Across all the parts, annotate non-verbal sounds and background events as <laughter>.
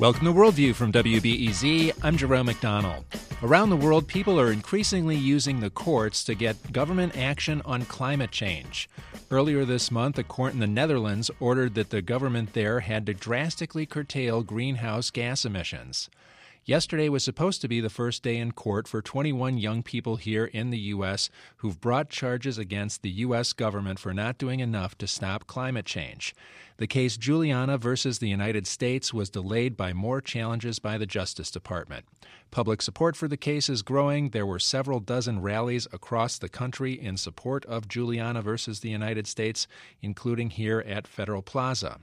Welcome to Worldview from WBEZ. I'm Jerome McDonnell. Around the world, people are increasingly using the courts to get government action on climate change. Earlier this month, a court in the Netherlands ordered that the government there had to drastically curtail greenhouse gas emissions. Yesterday was supposed to be the first day in court for 21 young people here in the U.S. who've brought charges against the U.S. government for not doing enough to stop climate change. The case Juliana versus the United States was delayed by more challenges by the Justice Department. Public support for the case is growing. There were several dozen rallies across the country in support of Juliana versus the United States, including here at Federal Plaza.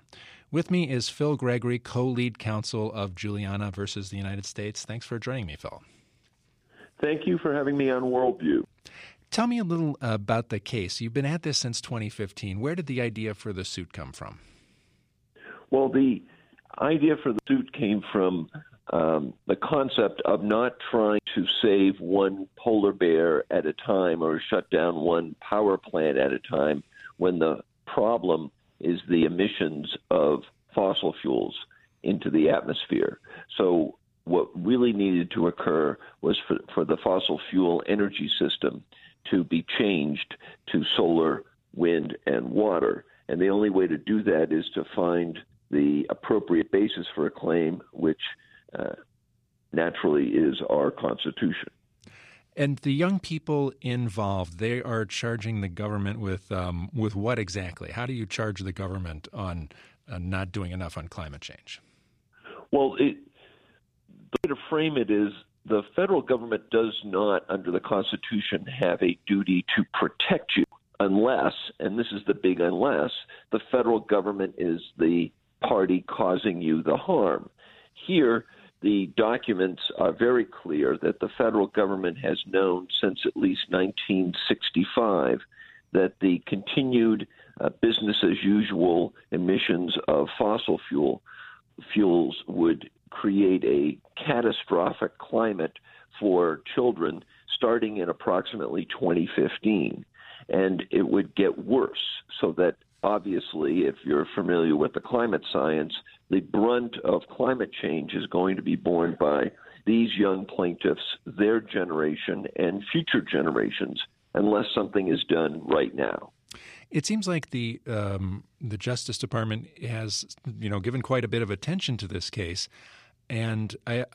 With me is Phil Gregory, co lead counsel of Juliana versus the United States. Thanks for joining me, Phil. Thank you for having me on Worldview. Tell me a little about the case. You've been at this since 2015. Where did the idea for the suit come from? Well, the idea for the suit came from um, the concept of not trying to save one polar bear at a time or shut down one power plant at a time when the problem is the emissions of fossil fuels into the atmosphere. So, what really needed to occur was for, for the fossil fuel energy system to be changed to solar, wind, and water. And the only way to do that is to find the appropriate basis for a claim, which uh, naturally is our Constitution. And the young people involved, they are charging the government with um, with what exactly? How do you charge the government on uh, not doing enough on climate change? Well, it, the way to frame it is the federal government does not, under the Constitution, have a duty to protect you unless, and this is the big unless, the federal government is the party causing you the harm. Here, the documents are very clear that the federal government has known since at least 1965 that the continued uh, business as usual emissions of fossil fuel fuels would create a catastrophic climate for children starting in approximately 2015 and it would get worse so that obviously, if you're familiar with the climate science, the brunt of climate change is going to be borne by these young plaintiffs, their generation, and future generations, unless something is done right now. It seems like the um, the Justice Department has, you know, given quite a bit of attention to this case, and I,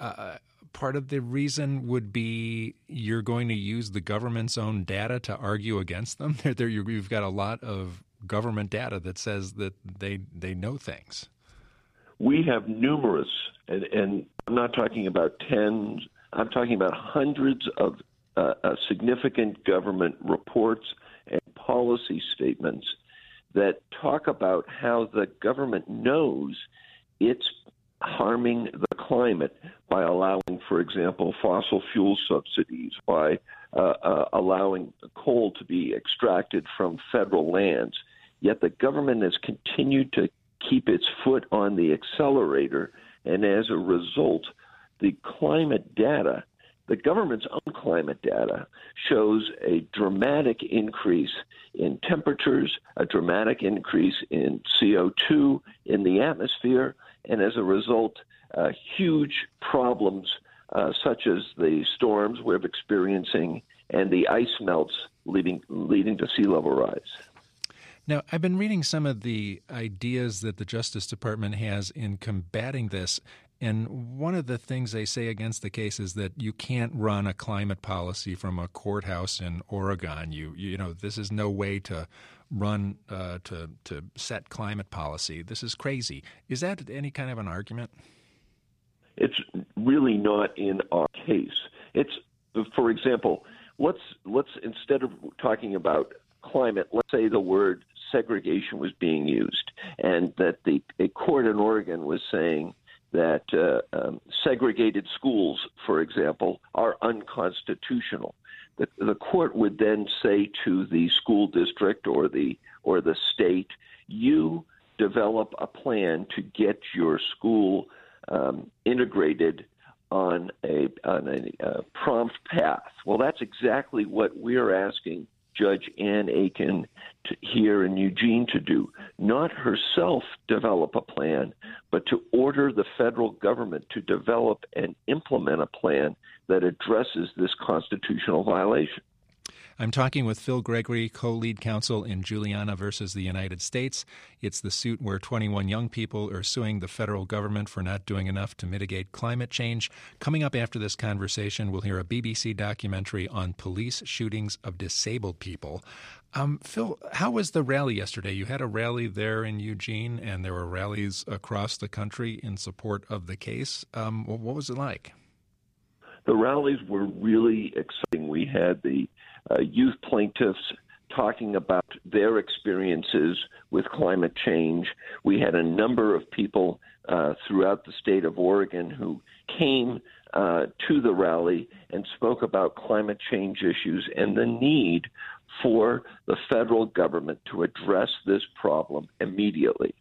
part of the reason would be you're going to use the government's own data to argue against them. <laughs> There, you've got a lot of government data that says that they they know things. We have numerous, and, and I'm not talking about tens. I'm talking about hundreds of uh, uh, significant government reports and policy statements that talk about how the government knows it's harming the climate by allowing, for example, fossil fuel subsidies, by uh, uh, allowing coal to be extracted from federal lands. Yet the government has continued to keep its foot on the accelerator, and as a result, the climate data, the government's own climate data, shows a dramatic increase in temperatures, a dramatic increase in CO2 in the atmosphere, and as a result, uh, huge problems uh, such as the storms we're experiencing and the ice melts leading leading to sea level rise. Now, I've been reading some of the ideas that the Justice Department has in combating this. And one of the things they say against the case is that you can't run a climate policy from a courthouse in Oregon. You, you know, this is no way to run uh, to to set climate policy. This is crazy. Is that any kind of an argument? It's really not in our case. It's, for example, let's let's instead of talking about climate, let's say the word segregation was being used, and that the a court in Oregon was saying that uh, um, segregated schools, for example, are unconstitutional. The, the court would then say to the school district or the or the state, you develop a plan to get your school um, integrated on a on a uh, prompt path. Well, that's exactly what we're asking Judge Ann Aiken to, here in Eugene to do, not herself develop a plan, but to order the federal government to develop and implement a plan that addresses this constitutional violation. I'm talking with Phil Gregory, co lead counsel in Juliana versus the United States. It's the suit where 21 young people are suing the federal government for not doing enough to mitigate climate change. Coming up after this conversation, we'll hear a BBC documentary on police shootings of disabled people. Um, Phil, how was the rally yesterday? You had a rally there in Eugene, and there were rallies across the country in support of the case. Um, what was it like? The rallies were really exciting. We had the uh, youth plaintiffs talking about their experiences with climate change. We had a number of people uh, throughout the state of Oregon who came uh, to the rally and spoke about climate change issues and the need for the federal government to address this problem immediately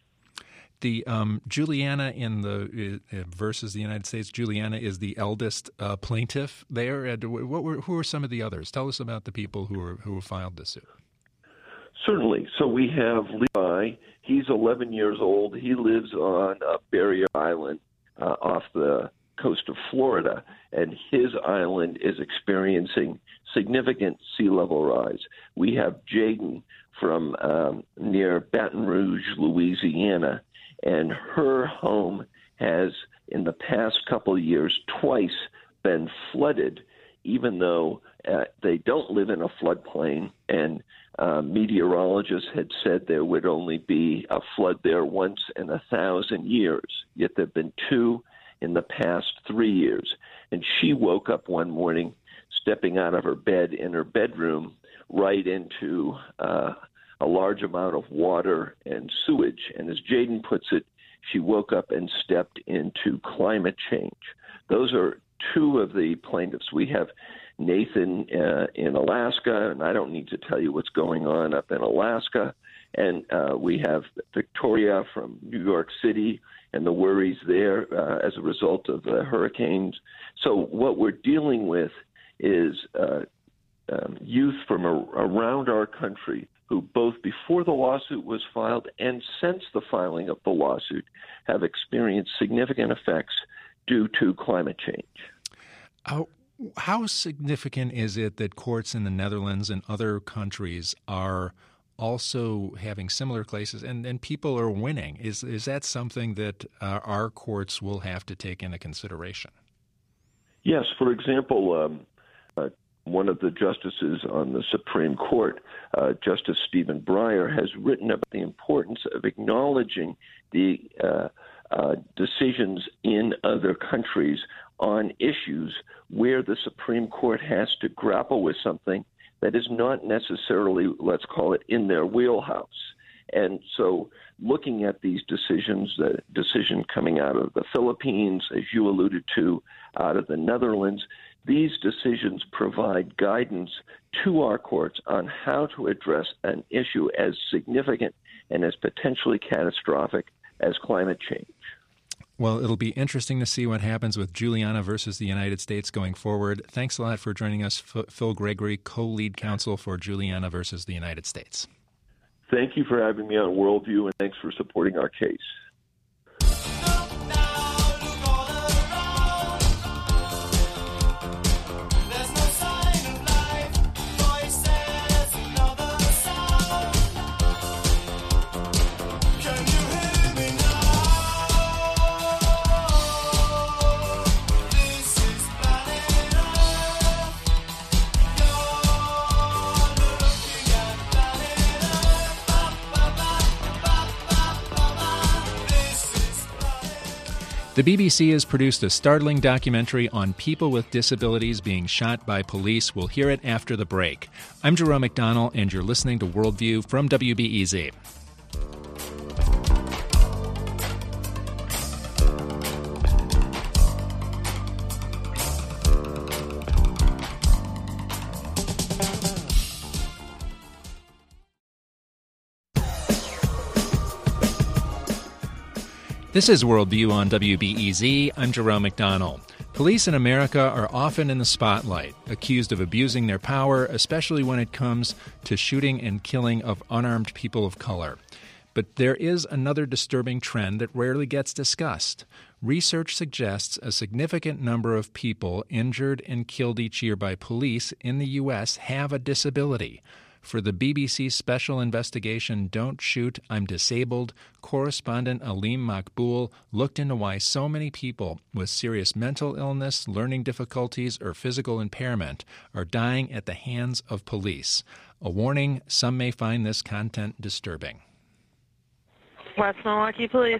the um, Juliana in the uh, uh, versus the United States. Juliana is the eldest uh, plaintiff there. And what were, who are some of the others? Tell us about the people who are who filed this suit. Certainly. So we have Levi. He's 11 years old. He lives on a barrier island uh, off the coast of Florida, and his island is experiencing significant sea level rise. We have Jaden from um, near Baton Rouge, Louisiana and her home has, in the past couple of years, twice been flooded, even though uh, they don't live in a floodplain. And uh, meteorologists had said there would only be a flood there once in a thousand years. Yet there have been two in the past three years. And she woke up one morning, stepping out of her bed in her bedroom, right into uh, a large amount of water and sewage. And as Jaden puts it, she woke up and stepped into climate change. Those are two of the plaintiffs. We have Nathan uh, in Alaska, and I don't need to tell you what's going on up in Alaska. And uh, we have Victoria from New York City and the worries there uh, as a result of hurricanes. So, what we're dealing with is uh, um, youth from a, around our country who, both before the lawsuit was filed and since the filing of the lawsuit, have experienced significant effects due to climate change. How, how significant is it that courts in the Netherlands and other countries are also having similar cases and, and people are winning? Is, is that something that uh, our courts will have to take into consideration? Yes. For example, um, one of the justices on the Supreme Court, uh, Justice Stephen Breyer, has written about the importance of acknowledging the uh, uh, decisions in other countries on issues where the Supreme Court has to grapple with something that is not necessarily, let's call it, in their wheelhouse. And so, looking at these decisions, the decision coming out of the Philippines, as you alluded to, out of the Netherlands, these decisions provide guidance to our courts on how to address an issue as significant and as potentially catastrophic as climate change. Well, it'll be interesting to see what happens with Juliana versus the United States going forward. Thanks a lot for joining us, Phil Gregory, co lead counsel for Juliana versus the United States. Thank you for having me on Worldview, and thanks for supporting our case. The BBC has produced a startling documentary on people with disabilities being shot by police. We'll hear it after the break. I'm Jerome McDonnell, and you're listening to Worldview from WBEZ. This is Worldview on WBEZ. I'm Jerome McDonnell. Police in America are often in the spotlight, accused of abusing their power, especially when it comes to shooting and killing of unarmed people of color. But there is another disturbing trend that rarely gets discussed. Research suggests a significant number of people injured and killed each year by police in the U.S. have a disability. For the BBC special investigation Don't Shoot, I'm Disabled, correspondent Aleem Maqbool looked into why so many people with serious mental illness, learning difficulties, or physical impairment are dying at the hands of police. A warning some may find this content disturbing. West Milwaukee Police.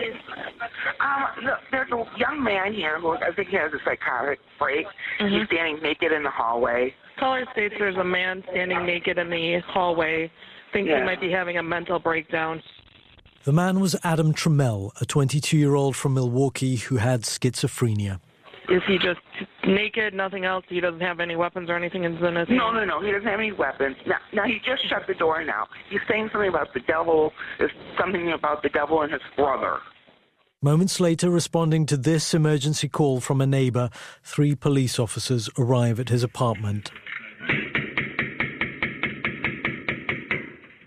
Um, there's a young man here who I think he has a psychotic break. Mm-hmm. He's standing naked in the hallway. Caller states there's a man standing naked in the hallway. Thinks yeah. he might be having a mental breakdown. The man was Adam Trammell, a 22 year old from Milwaukee who had schizophrenia. Is he just naked, nothing else? He doesn't have any weapons or anything in his hand? No, no, no. He doesn't have any weapons. Now, now he just shut the door now. He's saying something about the devil. There's something about the devil and his brother. Moments later, responding to this emergency call from a neighbor, three police officers arrive at his apartment.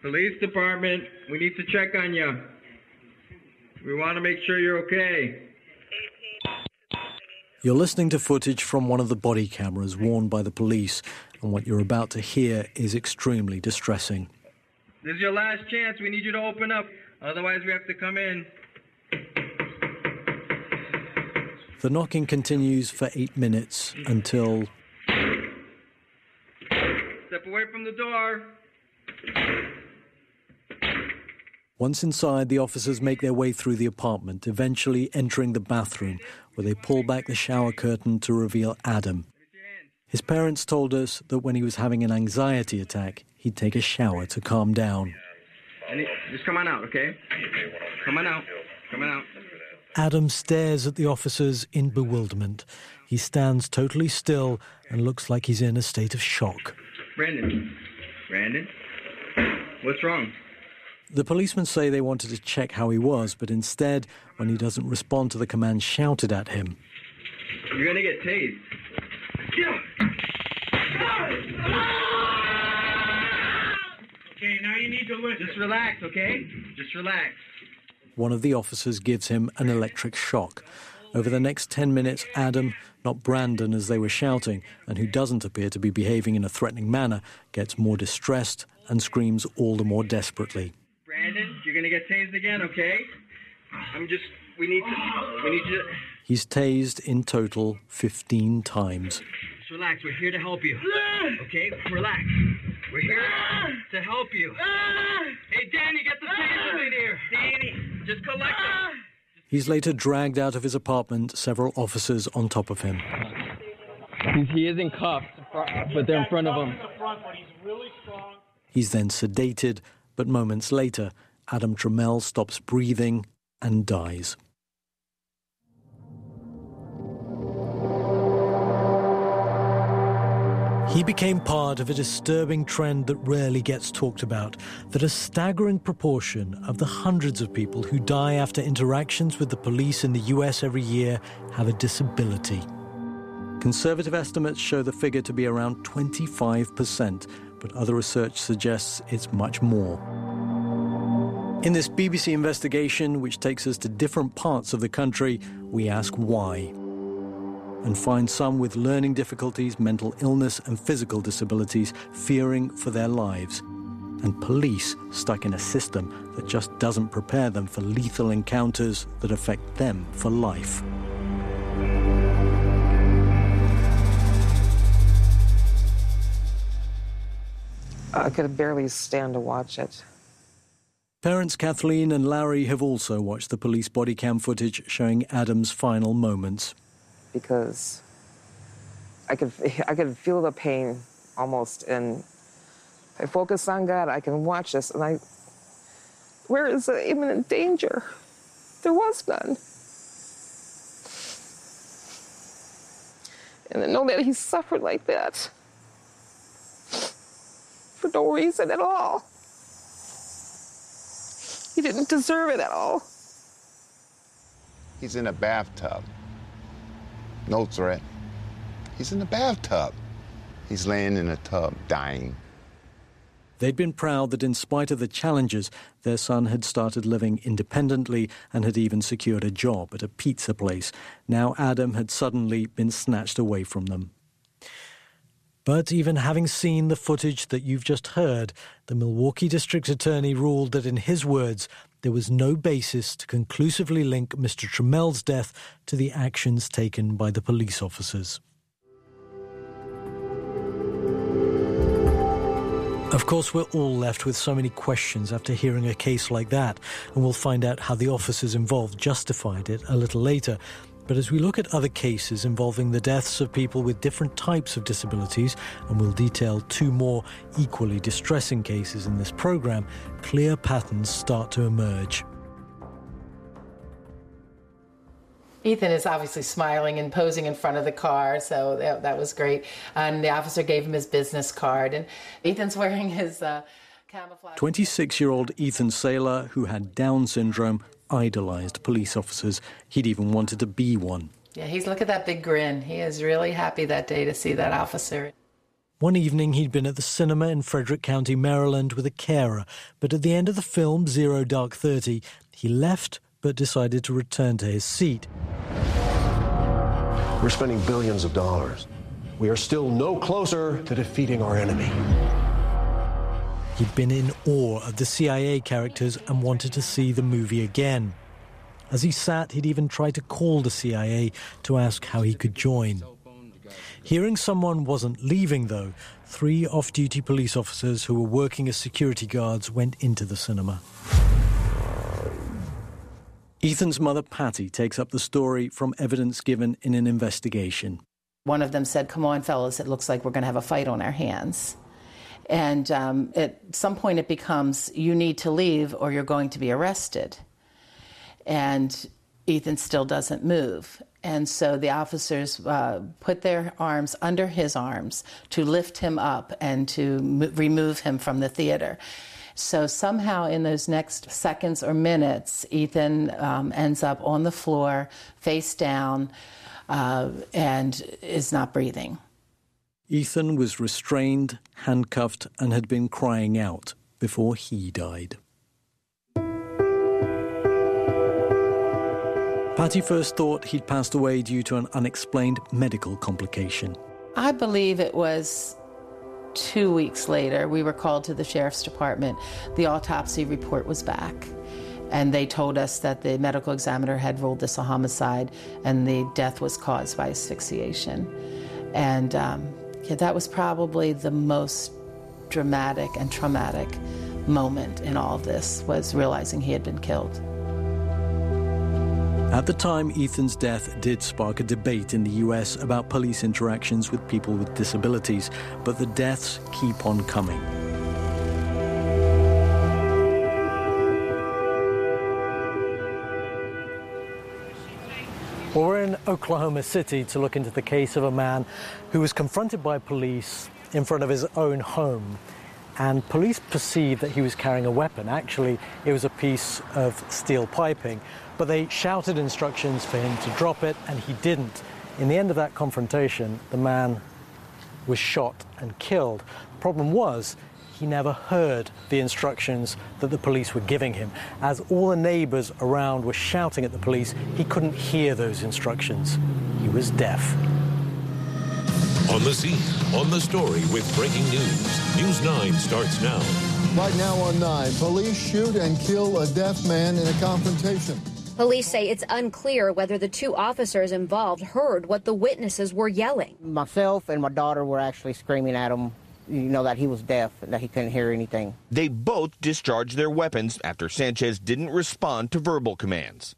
Police department, we need to check on you. We want to make sure you're okay. You're listening to footage from one of the body cameras worn by the police, and what you're about to hear is extremely distressing. This is your last chance. We need you to open up. Otherwise, we have to come in. The knocking continues for eight minutes until. Step away from the door. Once inside, the officers make their way through the apartment, eventually entering the bathroom, where they pull back the shower curtain to reveal Adam. His parents told us that when he was having an anxiety attack, he'd take a shower to calm down. Just come on out, okay? Come on out. Come on out. Adam stares at the officers in bewilderment. He stands totally still and looks like he's in a state of shock. Brandon. Brandon? What's wrong? The policemen say they wanted to check how he was, but instead, when he doesn't respond to the command shouted at him. You're gonna get tased. Okay, now you need to listen. Just relax, okay? Just relax. One of the officers gives him an electric shock. Over the next 10 minutes, Adam, not Brandon as they were shouting, and who doesn't appear to be behaving in a threatening manner, gets more distressed and screams all the more desperately. Brandon, you're gonna get tased again, okay? I'm just. We need to. We need to. He's tased in total 15 times. Just relax. We're here to help you. Okay? Relax. We're here to help you. Hey, Danny, get the tasers in here. Danny, just collect them. He's later dragged out of his apartment, several officers on top of him. He is in cuffs, but they're in front of him. He's then sedated but moments later, Adam Trammell stops breathing and dies. He became part of a disturbing trend that rarely gets talked about that a staggering proportion of the hundreds of people who die after interactions with the police in the US every year have a disability. Conservative estimates show the figure to be around 25%, but other research suggests it's much more. In this BBC investigation, which takes us to different parts of the country, we ask why. And find some with learning difficulties, mental illness, and physical disabilities fearing for their lives. And police stuck in a system that just doesn't prepare them for lethal encounters that affect them for life. I could barely stand to watch it. Parents Kathleen and Larry have also watched the police body cam footage showing Adam's final moments. Because I could, <laughs> I could feel the pain almost, and I focus on God. I can watch this, and I, where is the imminent danger? There was none. And to know that he suffered like that for no reason at all. He didn't deserve it at all. He's in a bathtub. No threat. He's in a bathtub. He's laying in a tub, dying. They'd been proud that, in spite of the challenges, their son had started living independently and had even secured a job at a pizza place. Now Adam had suddenly been snatched away from them. But even having seen the footage that you've just heard, the Milwaukee District Attorney ruled that, in his words, there was no basis to conclusively link Mr. Trammell's death to the actions taken by the police officers. Of course, we're all left with so many questions after hearing a case like that, and we'll find out how the officers involved justified it a little later. But as we look at other cases involving the deaths of people with different types of disabilities, and we'll detail two more equally distressing cases in this program, clear patterns start to emerge. Ethan is obviously smiling and posing in front of the car, so that, that was great. And the officer gave him his business card, and Ethan's wearing his uh, camouflage. 26 year old Ethan Saylor, who had Down syndrome, idolized police officers. He'd even wanted to be one. Yeah, he's look at that big grin. He is really happy that day to see that officer. One evening, he'd been at the cinema in Frederick County, Maryland, with a carer. But at the end of the film, Zero Dark Thirty, he left but decided to return to his seat. We're spending billions of dollars. We are still no closer to defeating our enemy. He'd been in awe of the CIA characters and wanted to see the movie again. As he sat, he'd even tried to call the CIA to ask how he could join. Hearing someone wasn't leaving, though, three off duty police officers who were working as security guards went into the cinema. Ethan's mother, Patty, takes up the story from evidence given in an investigation. One of them said, Come on, fellas, it looks like we're going to have a fight on our hands. And um, at some point, it becomes, You need to leave or you're going to be arrested. And Ethan still doesn't move. And so the officers uh, put their arms under his arms to lift him up and to remove him from the theater. So somehow, in those next seconds or minutes, Ethan um, ends up on the floor, face down, uh, and is not breathing. Ethan was restrained, handcuffed, and had been crying out before he died. Patty first thought he'd passed away due to an unexplained medical complication. I believe it was two weeks later, we were called to the sheriff's department. The autopsy report was back. And they told us that the medical examiner had ruled this a homicide and the death was caused by asphyxiation. And um, yeah, that was probably the most dramatic and traumatic moment in all of this was realizing he had been killed. At the time, Ethan's death did spark a debate in the US about police interactions with people with disabilities, but the deaths keep on coming. Well, we're in Oklahoma City to look into the case of a man who was confronted by police in front of his own home. And police perceived that he was carrying a weapon. Actually, it was a piece of steel piping but they shouted instructions for him to drop it, and he didn't. In the end of that confrontation, the man was shot and killed. The problem was, he never heard the instructions that the police were giving him. As all the neighbors around were shouting at the police, he couldn't hear those instructions. He was deaf. On the scene, on the story with breaking news. News 9 starts now. Right now on 9, police shoot and kill a deaf man in a confrontation. Police say it's unclear whether the two officers involved heard what the witnesses were yelling. Myself and my daughter were actually screaming at him, you know, that he was deaf, and that he couldn't hear anything. They both discharged their weapons after Sanchez didn't respond to verbal commands.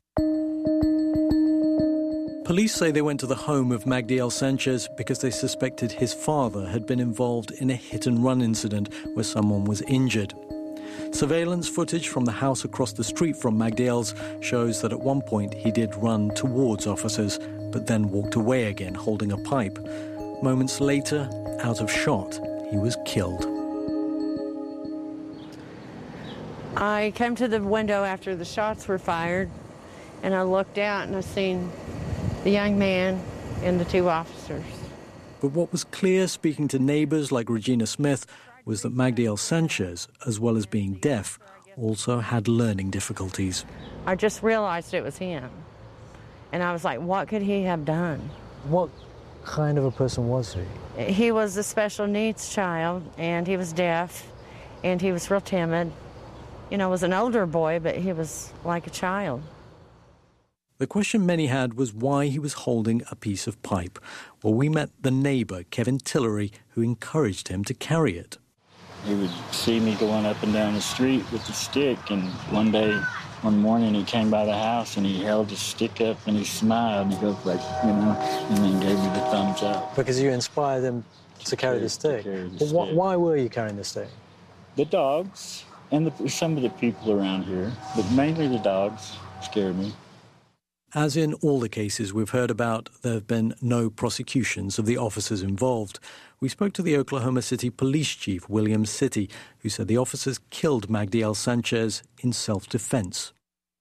Police say they went to the home of Magdiel Sanchez because they suspected his father had been involved in a hit and run incident where someone was injured. Surveillance footage from the house across the street from Magdiel's shows that at one point he did run towards officers, but then walked away again holding a pipe. Moments later, out of shot, he was killed. I came to the window after the shots were fired, and I looked out and I seen the young man and the two officers. But what was clear speaking to neighbors like Regina Smith was that Magdiel Sanchez, as well as being deaf, also had learning difficulties. I just realized it was him. And I was like, what could he have done? What kind of a person was he? He was a special needs child, and he was deaf, and he was real timid. You know, was an older boy, but he was like a child. The question many had was why he was holding a piece of pipe. Well, we met the neighbor, Kevin Tillery, who encouraged him to carry it. He would see me going up and down the street with the stick, and one day, one morning, he came by the house and he held his stick up and he smiled. And he goes like, you know, and then gave me the thumbs up. Because you inspired him to, carry the stick. carry the stick. why were you carrying the stick? The dogs and the, some of the people around here, but mainly the dogs scared me. As in all the cases we've heard about, there have been no prosecutions of the officers involved. We spoke to the Oklahoma City Police Chief, William Citty, who said the officers killed Magdiel Sanchez in self defense.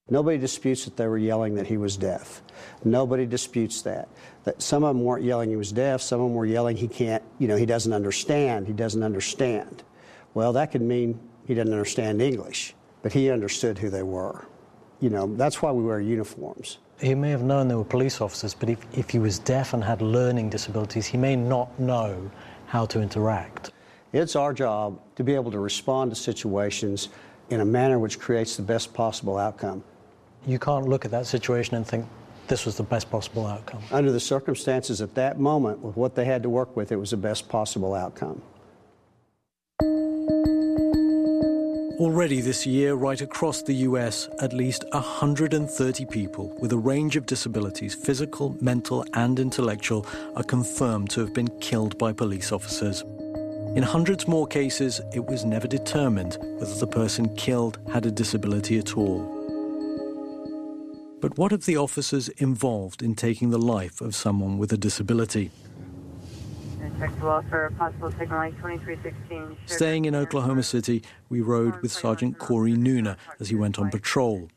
Nobody disputes that they were yelling that he was deaf. Nobody disputes that. That some of them weren't yelling he was deaf, some of them were yelling he can't, you know, he doesn't understand, he doesn't understand. Well, that could mean he doesn't understand English, but he understood who they were. You know, that's why we wear uniforms. He may have known there were police officers, but if, if he was deaf and had learning disabilities, he may not know how to interact. It's our job to be able to respond to situations in a manner which creates the best possible outcome. You can't look at that situation and think this was the best possible outcome. Under the circumstances at that moment, with what they had to work with, it was the best possible outcome. Already this year, right across the US, at least 130 people with a range of disabilities, physical, mental, and intellectual, are confirmed to have been killed by police officers. In hundreds more cases, it was never determined whether the person killed had a disability at all. But what of the officers involved in taking the life of someone with a disability? Check the well for possible signal light 2316. Staying in Oklahoma City, we rode with Sergeant Corey Nooner as he went on patrol.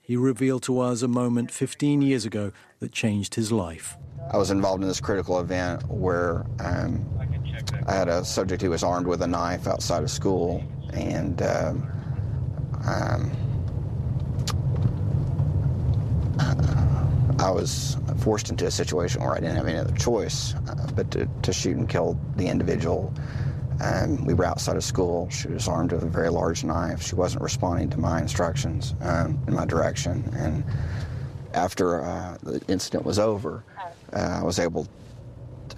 He revealed to us a moment 15 years ago that changed his life. I was involved in this critical event where um, I had a subject who was armed with a knife outside of school, and um, um, I was forced into a situation where I didn't have any other choice uh, but to, to shoot and kill the individual. Um, we were outside of school. She was armed with a very large knife. She wasn't responding to my instructions um, in my direction. And after uh, the incident was over, uh, I was able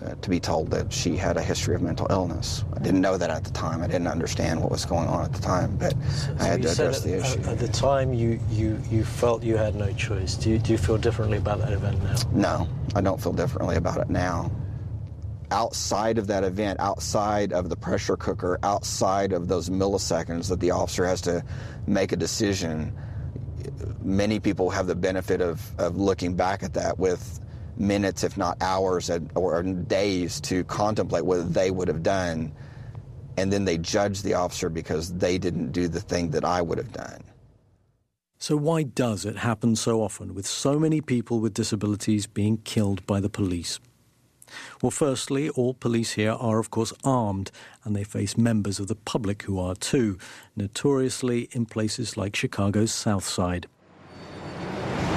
to, to be told that she had a history of mental illness. I didn't know that at the time. I didn't understand what was going on at the time, but I had to address the issue. At the time, you, you, you felt you had no choice. Do you, do you feel differently about that event now? No, I don't feel differently about it now. Outside of that event, outside of the pressure cooker, outside of those milliseconds that the officer has to make a decision, many people have the benefit of, of looking back at that with minutes, if not hours or days, to contemplate what they would have done. And then they judge the officer because they didn't do the thing that I would have done. So, why does it happen so often with so many people with disabilities being killed by the police? Well, firstly, all police here are, of course, armed, and they face members of the public who are too, notoriously in places like Chicago's South Side.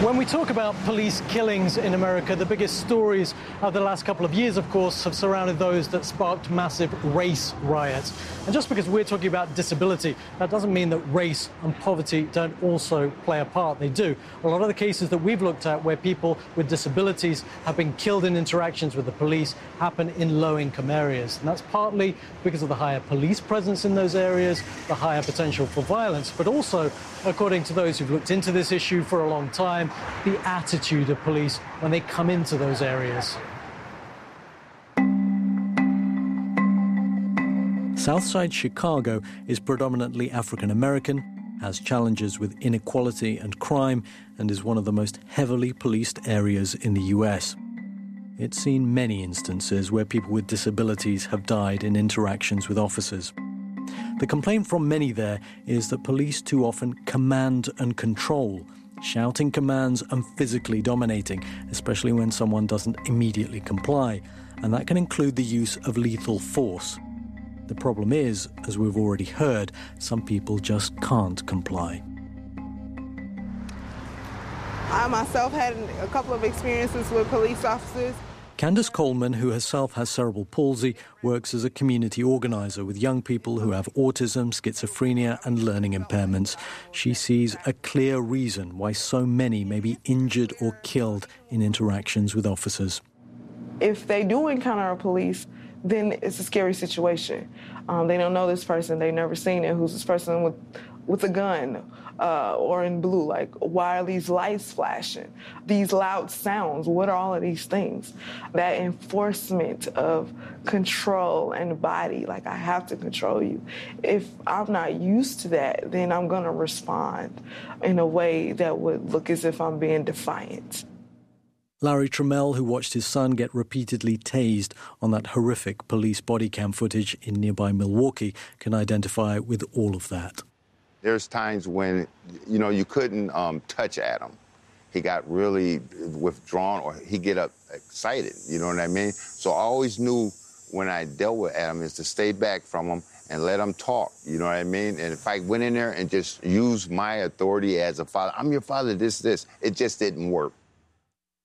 When we talk about police killings in America, the biggest stories of the last couple of years, of course, have surrounded those that sparked massive race riots. And just because we're talking about disability, that doesn't mean that race and poverty don't also play a part. They do. A lot of the cases that we've looked at where people with disabilities have been killed in interactions with the police happen in low income areas. And that's partly because of the higher police presence in those areas, the higher potential for violence, but also, according to those who've looked into this issue for a long time, the attitude of police when they come into those areas. Southside Chicago is predominantly African American, has challenges with inequality and crime, and is one of the most heavily policed areas in the US. It's seen many instances where people with disabilities have died in interactions with officers. The complaint from many there is that police too often command and control shouting commands and physically dominating, especially when someone doesn't immediately comply. And that can include the use of lethal force. The problem is, as we've already heard, some people just can't comply. I myself had a couple of experiences with police officers. Candace Coleman, who herself has cerebral palsy, works as a community organizer with young people who have autism, schizophrenia, and learning impairments. She sees a clear reason why so many may be injured or killed in interactions with officers. If they do encounter a police, then it's a scary situation. Um, they don't know this person, they've never seen it. Who's this person with with a gun uh, or in blue? Like, why are these lights flashing? These loud sounds, what are all of these things? That enforcement of control and body, like, I have to control you. If I'm not used to that, then I'm going to respond in a way that would look as if I'm being defiant. Larry Trammell, who watched his son get repeatedly tased on that horrific police body cam footage in nearby Milwaukee, can identify with all of that. There's times when, you know, you couldn't um, touch Adam. He got really withdrawn or he get up excited, you know what I mean? So I always knew when I dealt with Adam is to stay back from him and let him talk, you know what I mean? And if I went in there and just used my authority as a father, I'm your father, this, this, it just didn't work.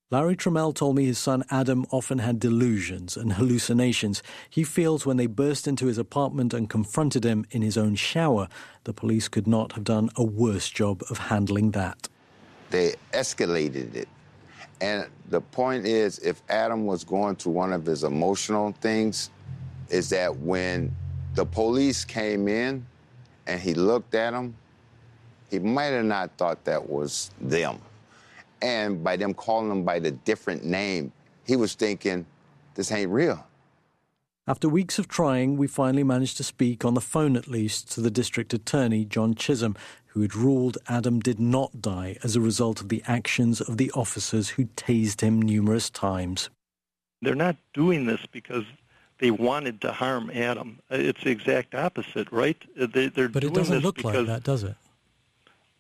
Larry Trammell told me his son Adam often had delusions and hallucinations. He feels when they burst into his apartment and confronted him in his own shower, the police could not have done a worse job of handling that. They escalated it. And the point is, if Adam was going through one of his emotional things, is that when the police came in and he looked at him, he might have not thought that was them. And by them calling him by the different name, he was thinking, this ain't real. After weeks of trying, we finally managed to speak, on the phone at least, to the district attorney, John Chisholm, who had ruled Adam did not die as a result of the actions of the officers who tased him numerous times. They're not doing this because they wanted to harm Adam. It's the exact opposite, right? They, are but it doesn't look because, like that, does it?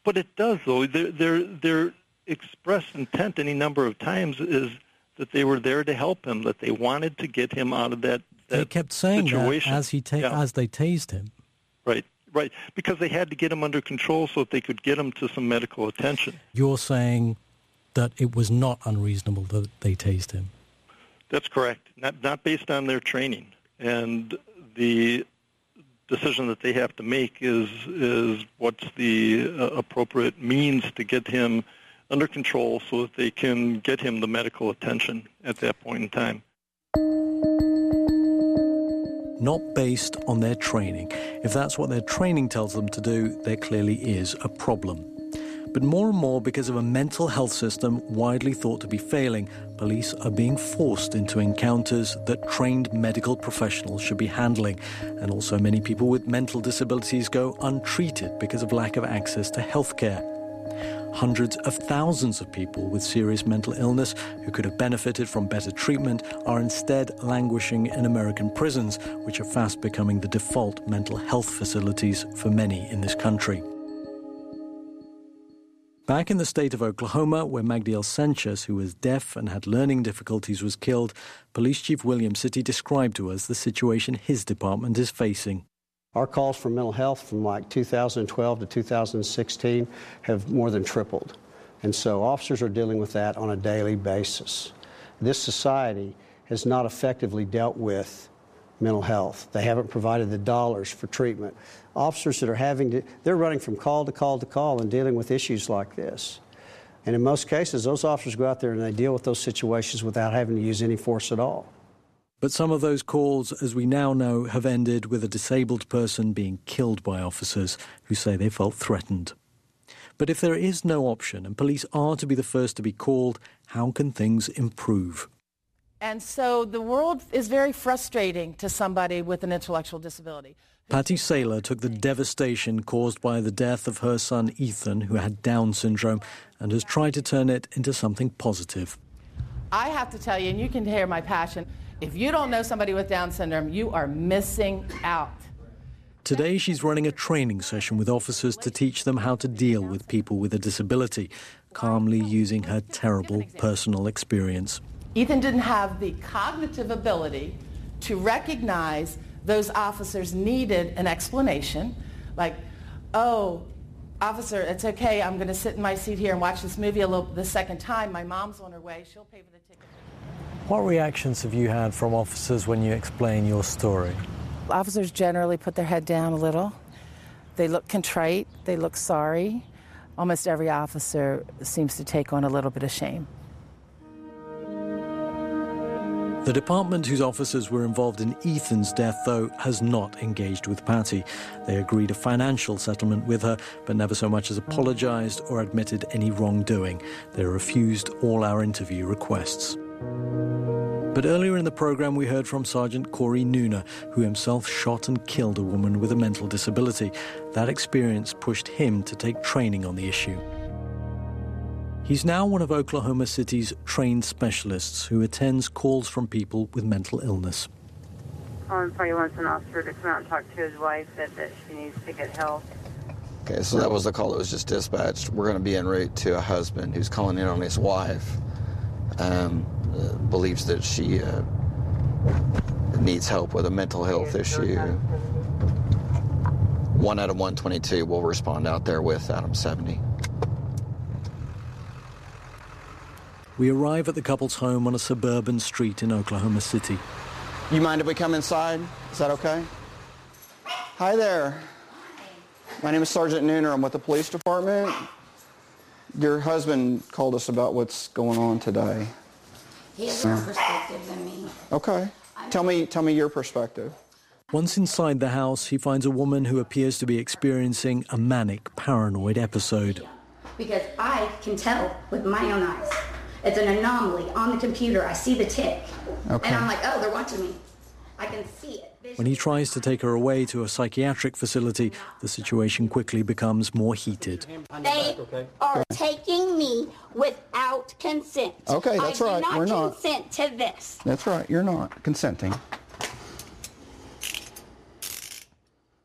But it does, though. They're, they're, they're expressed intent any number of times is that they were there to help him, that they wanted to get him out of that. that they kept saying situation. that as he ta- yeah. as they tased him. Right, right, because they had to get him under control so that they could get him to some medical attention. You're saying that it was not unreasonable that they tased him. That's correct. Not not based on their training and the decision that they have to make is is what's the uh, appropriate means to get him under control so that they can get him the medical attention at that point in time. Not based on their training. If that's what their training tells them to do, there clearly is a problem. But more and more, because of a mental health system widely thought to be failing, police are being forced into encounters that trained medical professionals should be handling. And also, many people with mental disabilities go untreated because of lack of access to health care. Hundreds of thousands of people with serious mental illness who could have benefited from better treatment are instead languishing in American prisons, which are fast becoming the default mental health facilities for many in this country. Back in the state of Oklahoma, where Magdiel Sanchez, who was deaf and had learning difficulties, was killed, Police Chief William Citty described to us the situation his department is facing. Our calls for mental health from like 2012 to 2016 have more than tripled. And so officers are dealing with that on a daily basis. This society has not effectively dealt with mental health. They haven't provided the dollars for treatment. Officers that are having to, they're running from call to call to call and dealing with issues like this. And in most cases, those officers go out there and they deal with those situations without having to use any force at all. But some of those calls, as we now know, have ended with a disabled person being killed by officers who say they felt threatened. But if there is no option and police are to be the first to be called, how can things improve? And so the world is very frustrating to somebody with an intellectual disability. Patty Saylor took the devastation caused by the death of her son Ethan, who had Down syndrome, and has tried to turn it into something positive. I have to tell you, and you can hear my passion, if you don't know somebody with Down syndrome, you are missing out. Today, she's running a training session with officers to teach them how to deal with people with a disability, calmly using her terrible personal experience. Ethan didn't have the cognitive ability to recognize those officers needed an explanation, like, oh, officer, it's okay. I'm going to sit in my seat here and watch this movie a little the second time. My mom's on her way. She'll pay for the ticket. What reactions have you had from officers when you explain your story? Officers generally put their head down a little. They look contrite. They look sorry. Almost every officer seems to take on a little bit of shame. The department whose officers were involved in Ethan's death, though, has not engaged with Patty. They agreed a financial settlement with her, but never so much as apologized or admitted any wrongdoing. They refused all our interview requests. But earlier in the program, we heard from Sergeant Corey Nooner, who himself shot and killed a woman with a mental disability. That experience pushed him to take training on the issue. He's now one of Oklahoma City's trained specialists who attends calls from people with mental illness. Colin probably wants an officer to come out and talk to his wife, said that she needs to get help. Okay, so that was the call that was just dispatched. We're going to be en route to a husband who's calling in on his wife. Um, believes that she uh, needs help with a mental health issue. One out of 122 will respond out there with Adam 70. We arrive at the couple's home on a suburban street in Oklahoma City. You mind if we come inside? Is that okay? Hi there. My name is Sergeant Nooner. I'm with the police department. Your husband called us about what's going on today. He has a different perspective than me. Okay. Tell me, tell me your perspective. Once inside the house, he finds a woman who appears to be experiencing a manic paranoid episode. Because I can tell with my own eyes. It's an anomaly on the computer. I see the tick. Okay. And I'm like, oh, they're watching me. I can see it. When he tries to take her away to a psychiatric facility, the situation quickly becomes more heated. They are taking me without consent. Okay, that's I right. Do not We're not. consent to this. That's right. You're not consenting.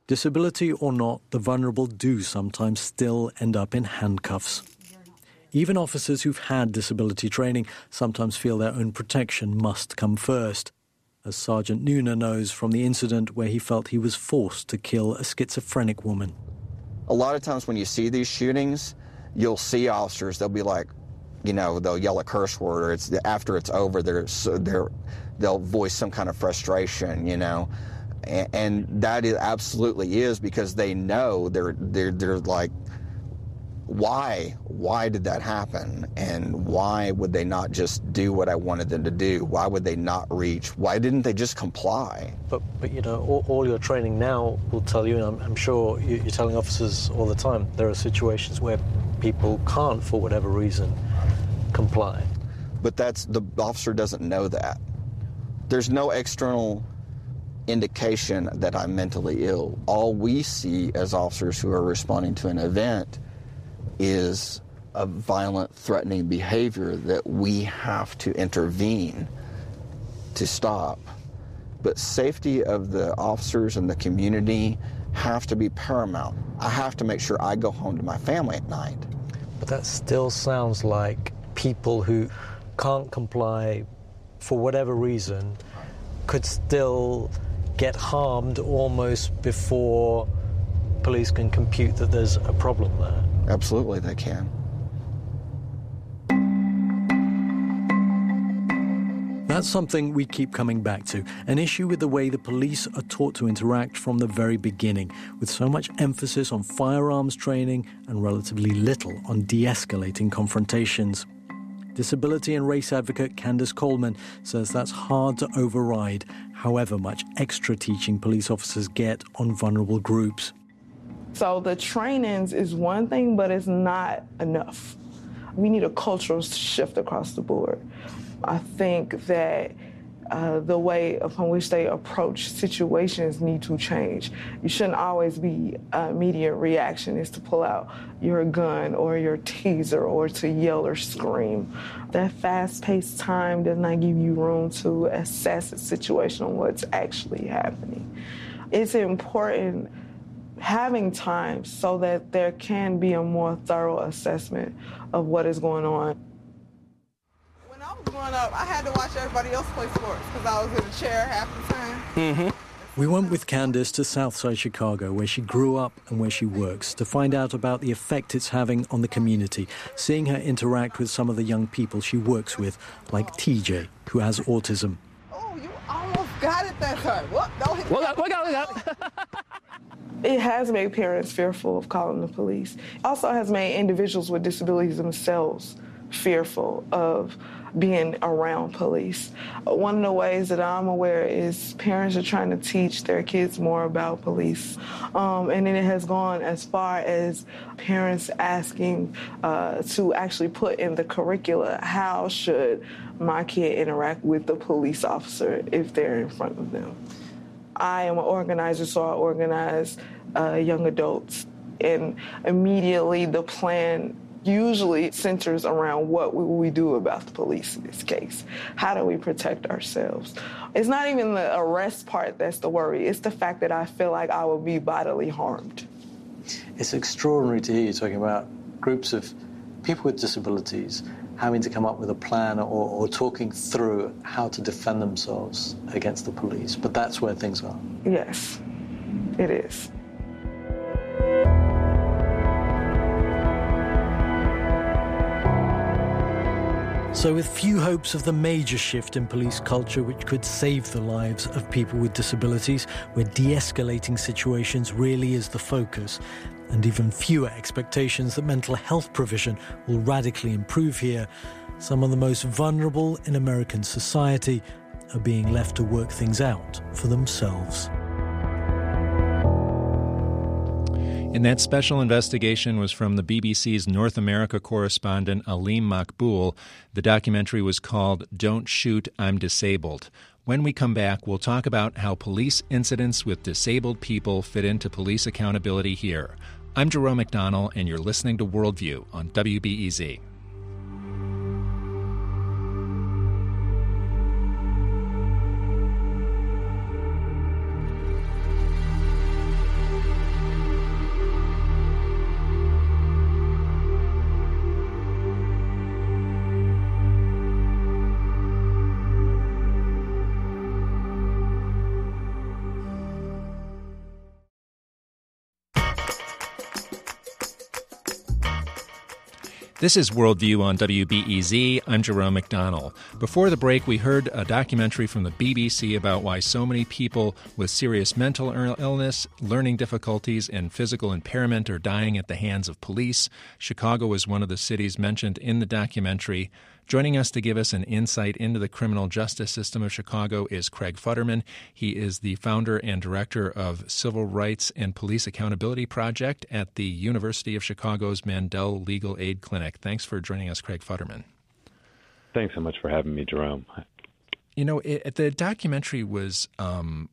Disability or not, the vulnerable do sometimes still end up in handcuffs. Even officers who've had disability training sometimes feel their own protection must come first. As Sergeant Nooner knows from the incident where he felt he was forced to kill a schizophrenic woman. A lot of times when you see these shootings, you'll see officers. They'll be like, you know, they'll yell a curse word, or it's after it's over, they're, they're, they'll voice some kind of frustration, you know, and, and that is absolutely is because they know they're they're they're like why why did that happen? And why would they not just do what i wanted them to do? Why would they not reach? Why didn't they just comply? But, but you know, all, all your training now will tell you, and I'm, I'm sure you, you're telling officers all the time, there are situations where people can't, for whatever reason, comply. but that's the officer doesn't know that. There's no external indication that i'm mentally ill. All we see as officers who are responding to an event is a violent threatening behavior that we have to intervene to stop. But safety of the officers and the community have to be paramount. I have to make sure i go home to my family at night. But that still sounds like people who can't comply for whatever reason could still get harmed almost before police can compute that there's a problem there. absolutely they can That's something we keep coming back to an issue with the way the police are taught to interact from the very beginning, with so much emphasis on firearms training and relatively little on de escalating confrontations. Disability and race advocate Candace Coleman says that's hard to override, however much extra teaching police officers get on vulnerable groups. So the trainings is one thing, but it's not enough. We need a cultural shift across the board. I think that uh, the way upon which they approach situations need to change. You shouldn't always be uh, immediate reaction is to pull out your gun or your teaser or to yell or scream. That fast-paced time does not give you room to assess a situation on what's actually happening. It's important having time so that there can be a more thorough assessment of what is going on. When I was growing up, I had to watch everybody else play sports because I was in a chair half the time. Mm-hmm. We went with Candace to Southside Chicago, where she grew up and where she works, to find out about the effect it's having on the community, seeing her interact with some of the young people she works with, like TJ, who has autism. Oh, you almost got it that time. What? Don't hit Look out, look out, look out. It has made parents fearful of calling the police. It Also has made individuals with disabilities themselves fearful of being around police. One of the ways that I'm aware is parents are trying to teach their kids more about police. Um, and then it has gone as far as parents asking uh, to actually put in the curricula how should my kid interact with the police officer if they're in front of them. I am an organizer, so I organize uh, young adults. And immediately the plan usually centers around what will we do about the police in this case? How do we protect ourselves? It's not even the arrest part that's the worry, it's the fact that I feel like I will be bodily harmed. It's extraordinary to hear you talking about groups of people with disabilities having to come up with a plan or, or talking through how to defend themselves against the police. But that's where things are. Yes, it is. So, with few hopes of the major shift in police culture which could save the lives of people with disabilities, where de escalating situations really is the focus, and even fewer expectations that mental health provision will radically improve here, some of the most vulnerable in American society are being left to work things out for themselves. And that special investigation was from the BBC's North America correspondent Alim Maqbool. The documentary was called Don't Shoot, I'm Disabled. When we come back, we'll talk about how police incidents with disabled people fit into police accountability here. I'm Jerome McDonnell, and you're listening to Worldview on WBEZ. This is Worldview on WBEZ. I'm Jerome McDonnell. Before the break, we heard a documentary from the BBC about why so many people with serious mental illness, learning difficulties, and physical impairment are dying at the hands of police. Chicago is one of the cities mentioned in the documentary. Joining us to give us an insight into the criminal justice system of Chicago is Craig Futterman. He is the founder and director of Civil Rights and Police Accountability Project at the University of Chicago's Mandel Legal Aid Clinic. Thanks for joining us, Craig Futterman. Thanks so much for having me, Jerome. You know, it, the documentary was, um,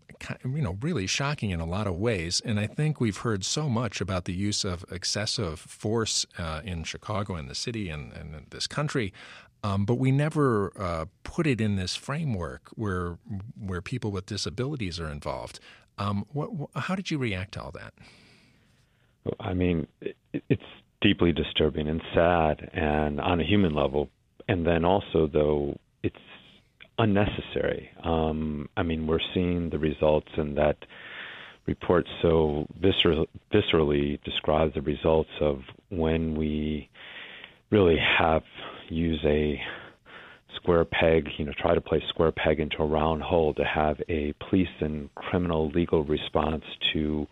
you know, really shocking in a lot of ways, and I think we've heard so much about the use of excessive force uh, in Chicago and the city and, and this country. Um, but we never uh, put it in this framework where where people with disabilities are involved. Um, what, how did you react to all that? I mean, it, it's deeply disturbing and sad, and on a human level, and then also though it's unnecessary. Um, I mean, we're seeing the results, and that report so viscer- viscerally describes the results of when we really have use a square peg, you know, try to place square peg into a round hole to have a police and criminal legal response to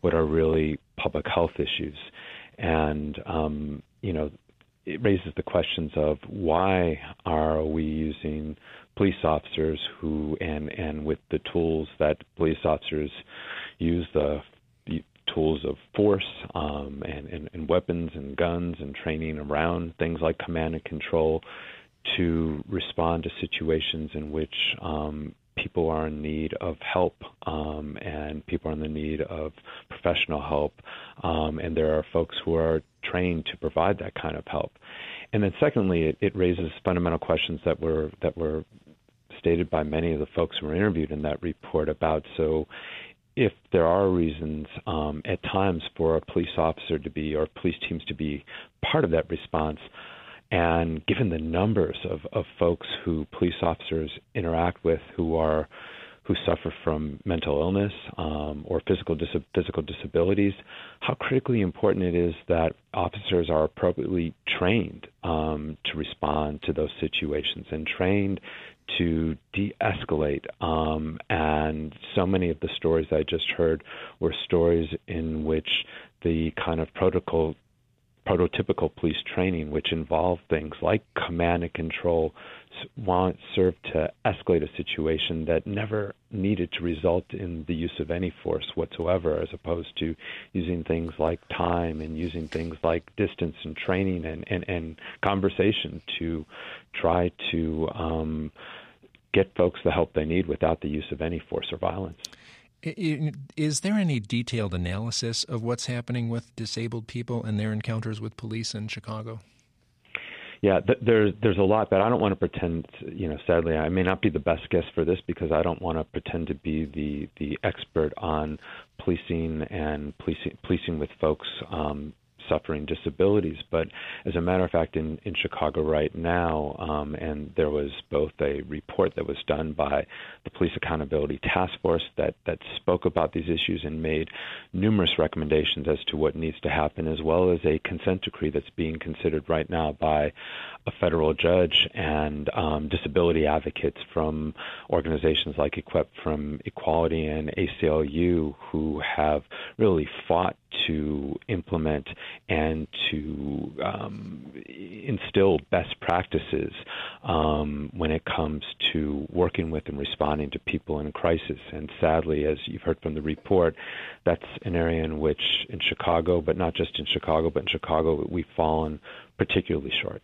what are really public health issues. And, um, you know, it raises the questions of why are we using police officers who, and, and with the tools that police officers use, the tools of force um, and, and, and weapons and guns and training around things like command and control to respond to situations in which um, people are in need of help um, and people are in the need of professional help. Um, and there are folks who are trained to provide that kind of help. And then secondly, it, it raises fundamental questions that were that were stated by many of the folks who were interviewed in that report about so if there are reasons um, at times for a police officer to be or police teams to be part of that response, and given the numbers of, of folks who police officers interact with who are who suffer from mental illness um, or physical dis- physical disabilities, how critically important it is that officers are appropriately trained um, to respond to those situations and trained to de-escalate. Um, and so many of the stories I just heard were stories in which the kind of protocol prototypical police training, which involved things like command and control, served to escalate a situation that never needed to result in the use of any force whatsoever, as opposed to using things like time and using things like distance and training and, and, and conversation to try to um, get folks the help they need without the use of any force or violence. Is there any detailed analysis of what's happening with disabled people and their encounters with police in Chicago? Yeah, th- there's there's a lot, but I don't want to pretend. You know, sadly, I may not be the best guest for this because I don't want to pretend to be the the expert on policing and policing policing with folks um, suffering disabilities. But as a matter of fact, in, in Chicago right now, um, and there was both a report that was done by the Police Accountability Task Force that, that spoke about these issues and made numerous recommendations as to what needs to happen, as well as a consent decree that's being considered right now by a federal judge and um, disability advocates from organizations like Equip for Equality and ACLU who have really fought to implement and to um, instill best practices um, when it comes to working with and responding to people in crisis. And sadly, as you've heard from the report, that's an area in which, in Chicago, but not just in Chicago, but in Chicago, we've fallen particularly short.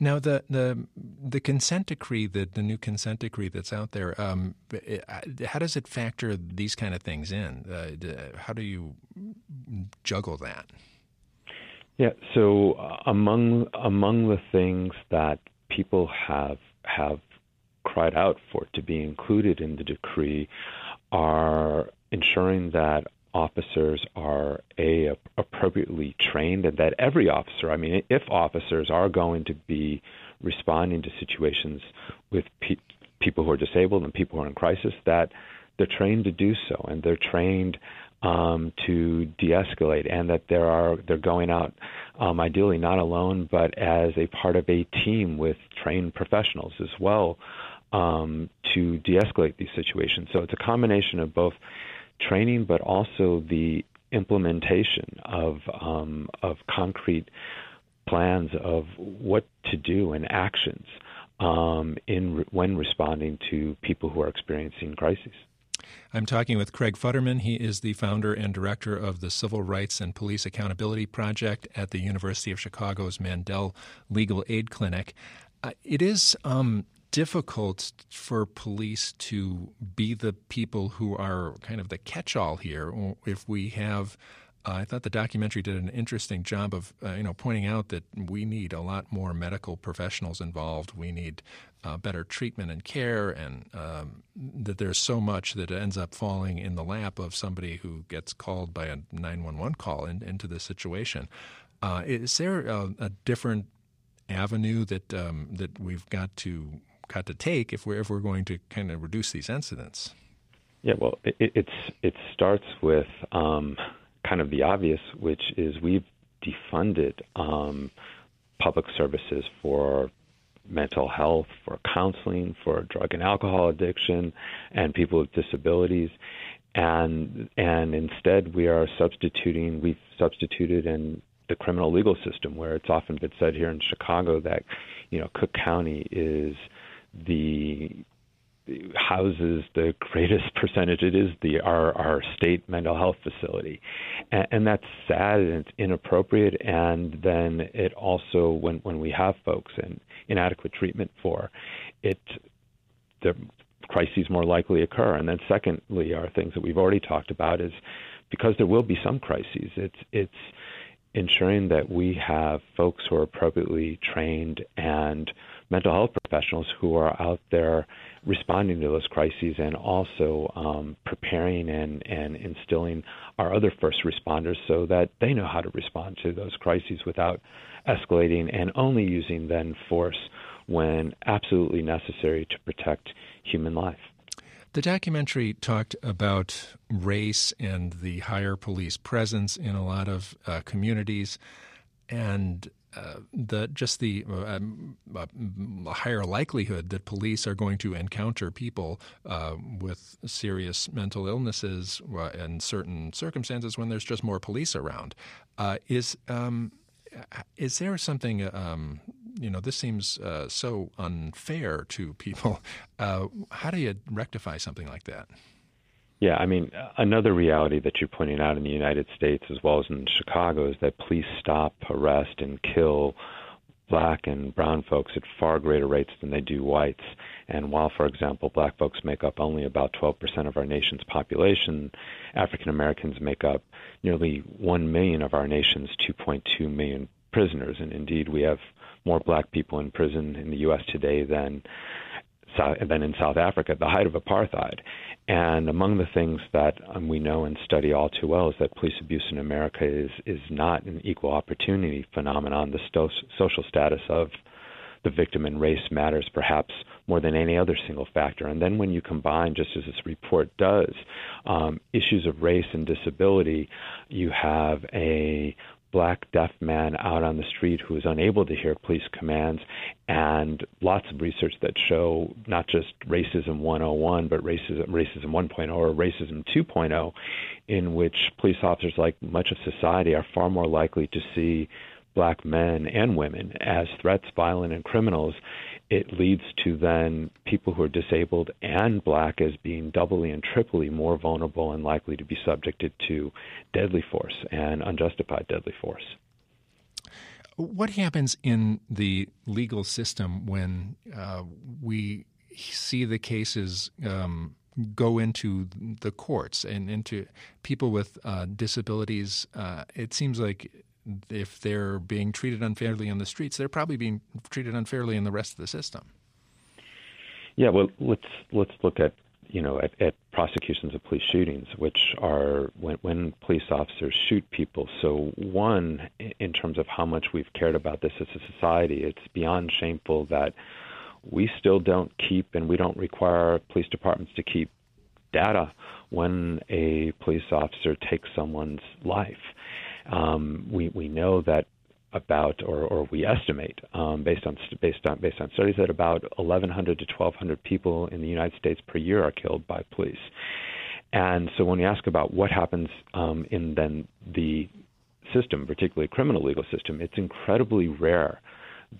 Now, the the the consent decree, the the new consent decree that's out there, um, how does it factor these kind of things in? Uh, how do you juggle that? Yeah. So uh, among among the things that people have have cried out for to be included in the decree are ensuring that officers are a appropriately trained and that every officer i mean if officers are going to be responding to situations with pe- people who are disabled and people who are in crisis that they're trained to do so and they're trained um, to de-escalate and that there are they're going out um, ideally not alone but as a part of a team with trained professionals as well um, to de-escalate these situations. So it's a combination of both training, but also the implementation of um, of concrete plans of what to do and actions um, in when responding to people who are experiencing crises. I'm talking with Craig Futterman. He is the founder and director of the Civil Rights and Police Accountability Project at the University of Chicago's Mandel Legal Aid Clinic. Uh, it is um, difficult for police to be the people who are kind of the catch-all here. If we have, uh, I thought the documentary did an interesting job of uh, you know pointing out that we need a lot more medical professionals involved. We need uh, better treatment and care, and um, that there's so much that ends up falling in the lap of somebody who gets called by a 911 call in, into the situation. Uh, is there a, a different avenue that um, that we've got to got to take if we're if we're going to kind of reduce these incidents? Yeah, well, it, it's it starts with um, kind of the obvious, which is we've defunded um, public services for mental health, for counseling, for drug and alcohol addiction, and people with disabilities. And and instead, we are substituting. We've substituted in the criminal legal system, where it's often been said here in Chicago that you know Cook County is the houses the greatest <laughs> percentage it is the our our state mental health facility. And, and that's sad and it's inappropriate. And then it also when when we have folks and inadequate treatment for it the crises more likely occur. And then secondly are things that we've already talked about is because there will be some crises it's it's ensuring that we have folks who are appropriately trained and mental health professionals who are out there responding to those crises and also um, preparing and, and instilling our other first responders so that they know how to respond to those crises without escalating and only using then force when absolutely necessary to protect human life. The documentary talked about race and the higher police presence in a lot of uh, communities, and uh, the just the uh, um, uh, higher likelihood that police are going to encounter people uh, with serious mental illnesses in certain circumstances when there's just more police around. Uh, is um, is there something? Um, you know, this seems uh, so unfair to people. how do you rectify something like that? Yeah, I mean, another reality that you're pointing out in the United States as well as in Chicago is that police stop, arrest, and kill black and brown folks at far greater rates than they do whites. And while, for example, black folks make up only about 12% of our nation's population, African Americans make up nearly 1 million of our nation's 2.2 million prisoners. And indeed, we have more black people in prison in the U.S. today than than in South Africa the height of apartheid. And among the things that um, we know and study all too well is that police abuse in America is is not an equal opportunity phenomenon. The sto- social status of the victim and race matters perhaps more than any other single factor. And then when you combine, just as this report does, um, issues of race and disability, you have a black deaf man out on the street who is unable to hear police commands and lots of research that show not just racism 101 but racism racism 1.0 or racism 2.0 in which police officers like much of society are far more likely to see black men and women as threats violent and criminals it leads to then people who are disabled and black as being doubly and triply more vulnerable and likely to be subjected to deadly force and unjustified deadly force. What happens in the legal system when uh, we see the cases um, go into the courts and into people with uh, disabilities? Uh, it seems like if they're being treated unfairly in the streets, they're probably being treated unfairly in the rest of the system. Yeah, well, let's let's look at you know at, at prosecutions of police shootings, which are when, when police officers shoot people. So one, in terms of how much we've cared about this as a society, it's beyond shameful that we still don't keep and we don't require police departments to keep data when a police officer takes someone's life. Um, we we know that about, or, or we estimate, um, based on based on based on studies, that about 1,100 to 1,200 people in the United States per year are killed by police. And so, when we ask about what happens um, in then the system, particularly criminal legal system, it's incredibly rare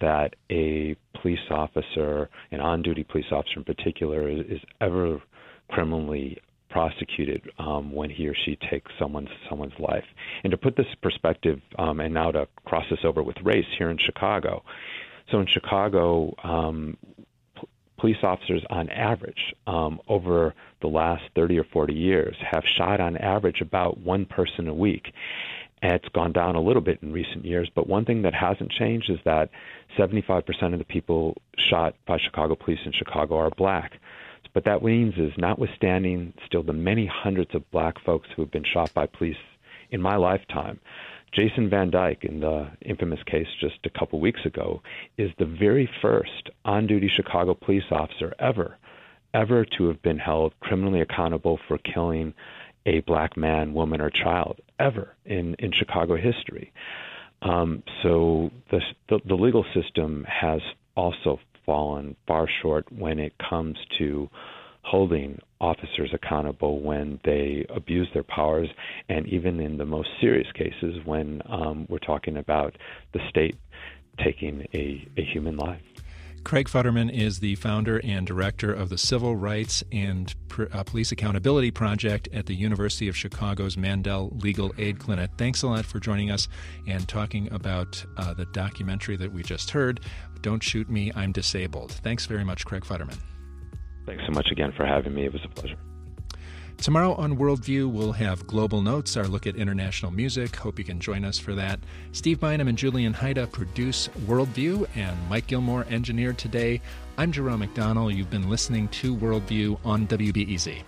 that a police officer, an on-duty police officer in particular, is, is ever criminally prosecuted um, when he or she takes someone's someone's life. And to put this perspective, um, and now to cross this over with race here in Chicago. So in Chicago, um, p- police officers on average um, over the last 30 or 40 years have shot on average about one person a week. And it's gone down a little bit in recent years, but one thing that hasn't changed is that 75% of the people shot by Chicago police in Chicago are black. What that means is, notwithstanding still the many hundreds of black folks who have been shot by police in my lifetime, Jason Van Dyke, in the infamous case just a couple weeks ago, is the very first on duty Chicago police officer ever, ever to have been held criminally accountable for killing a black man, woman, or child, ever in, in Chicago history. Um, so the, the, the legal system has also fallen far short when it comes to holding officers accountable when they abuse their powers, and even in the most serious cases when um, we're talking about the state taking a, a human life. Craig Futterman is the founder and director of the Civil Rights and uh, Police Accountability Project at the University of Chicago's Mandel Legal Aid Clinic. Thanks a lot for joining us and talking about uh, the documentary that we just heard, Don't Shoot Me, I'm Disabled. Thanks very much, Craig Futterman. Thanks so much again for having me. It was a pleasure. Tomorrow on Worldview, we'll have Global Notes, our look at international music. Hope you can join us for that. Steve Bynum and Julian Hayda produce Worldview, and Mike Gilmore engineered today. I'm Jerome McDonnell. You've been listening to Worldview on WBEZ.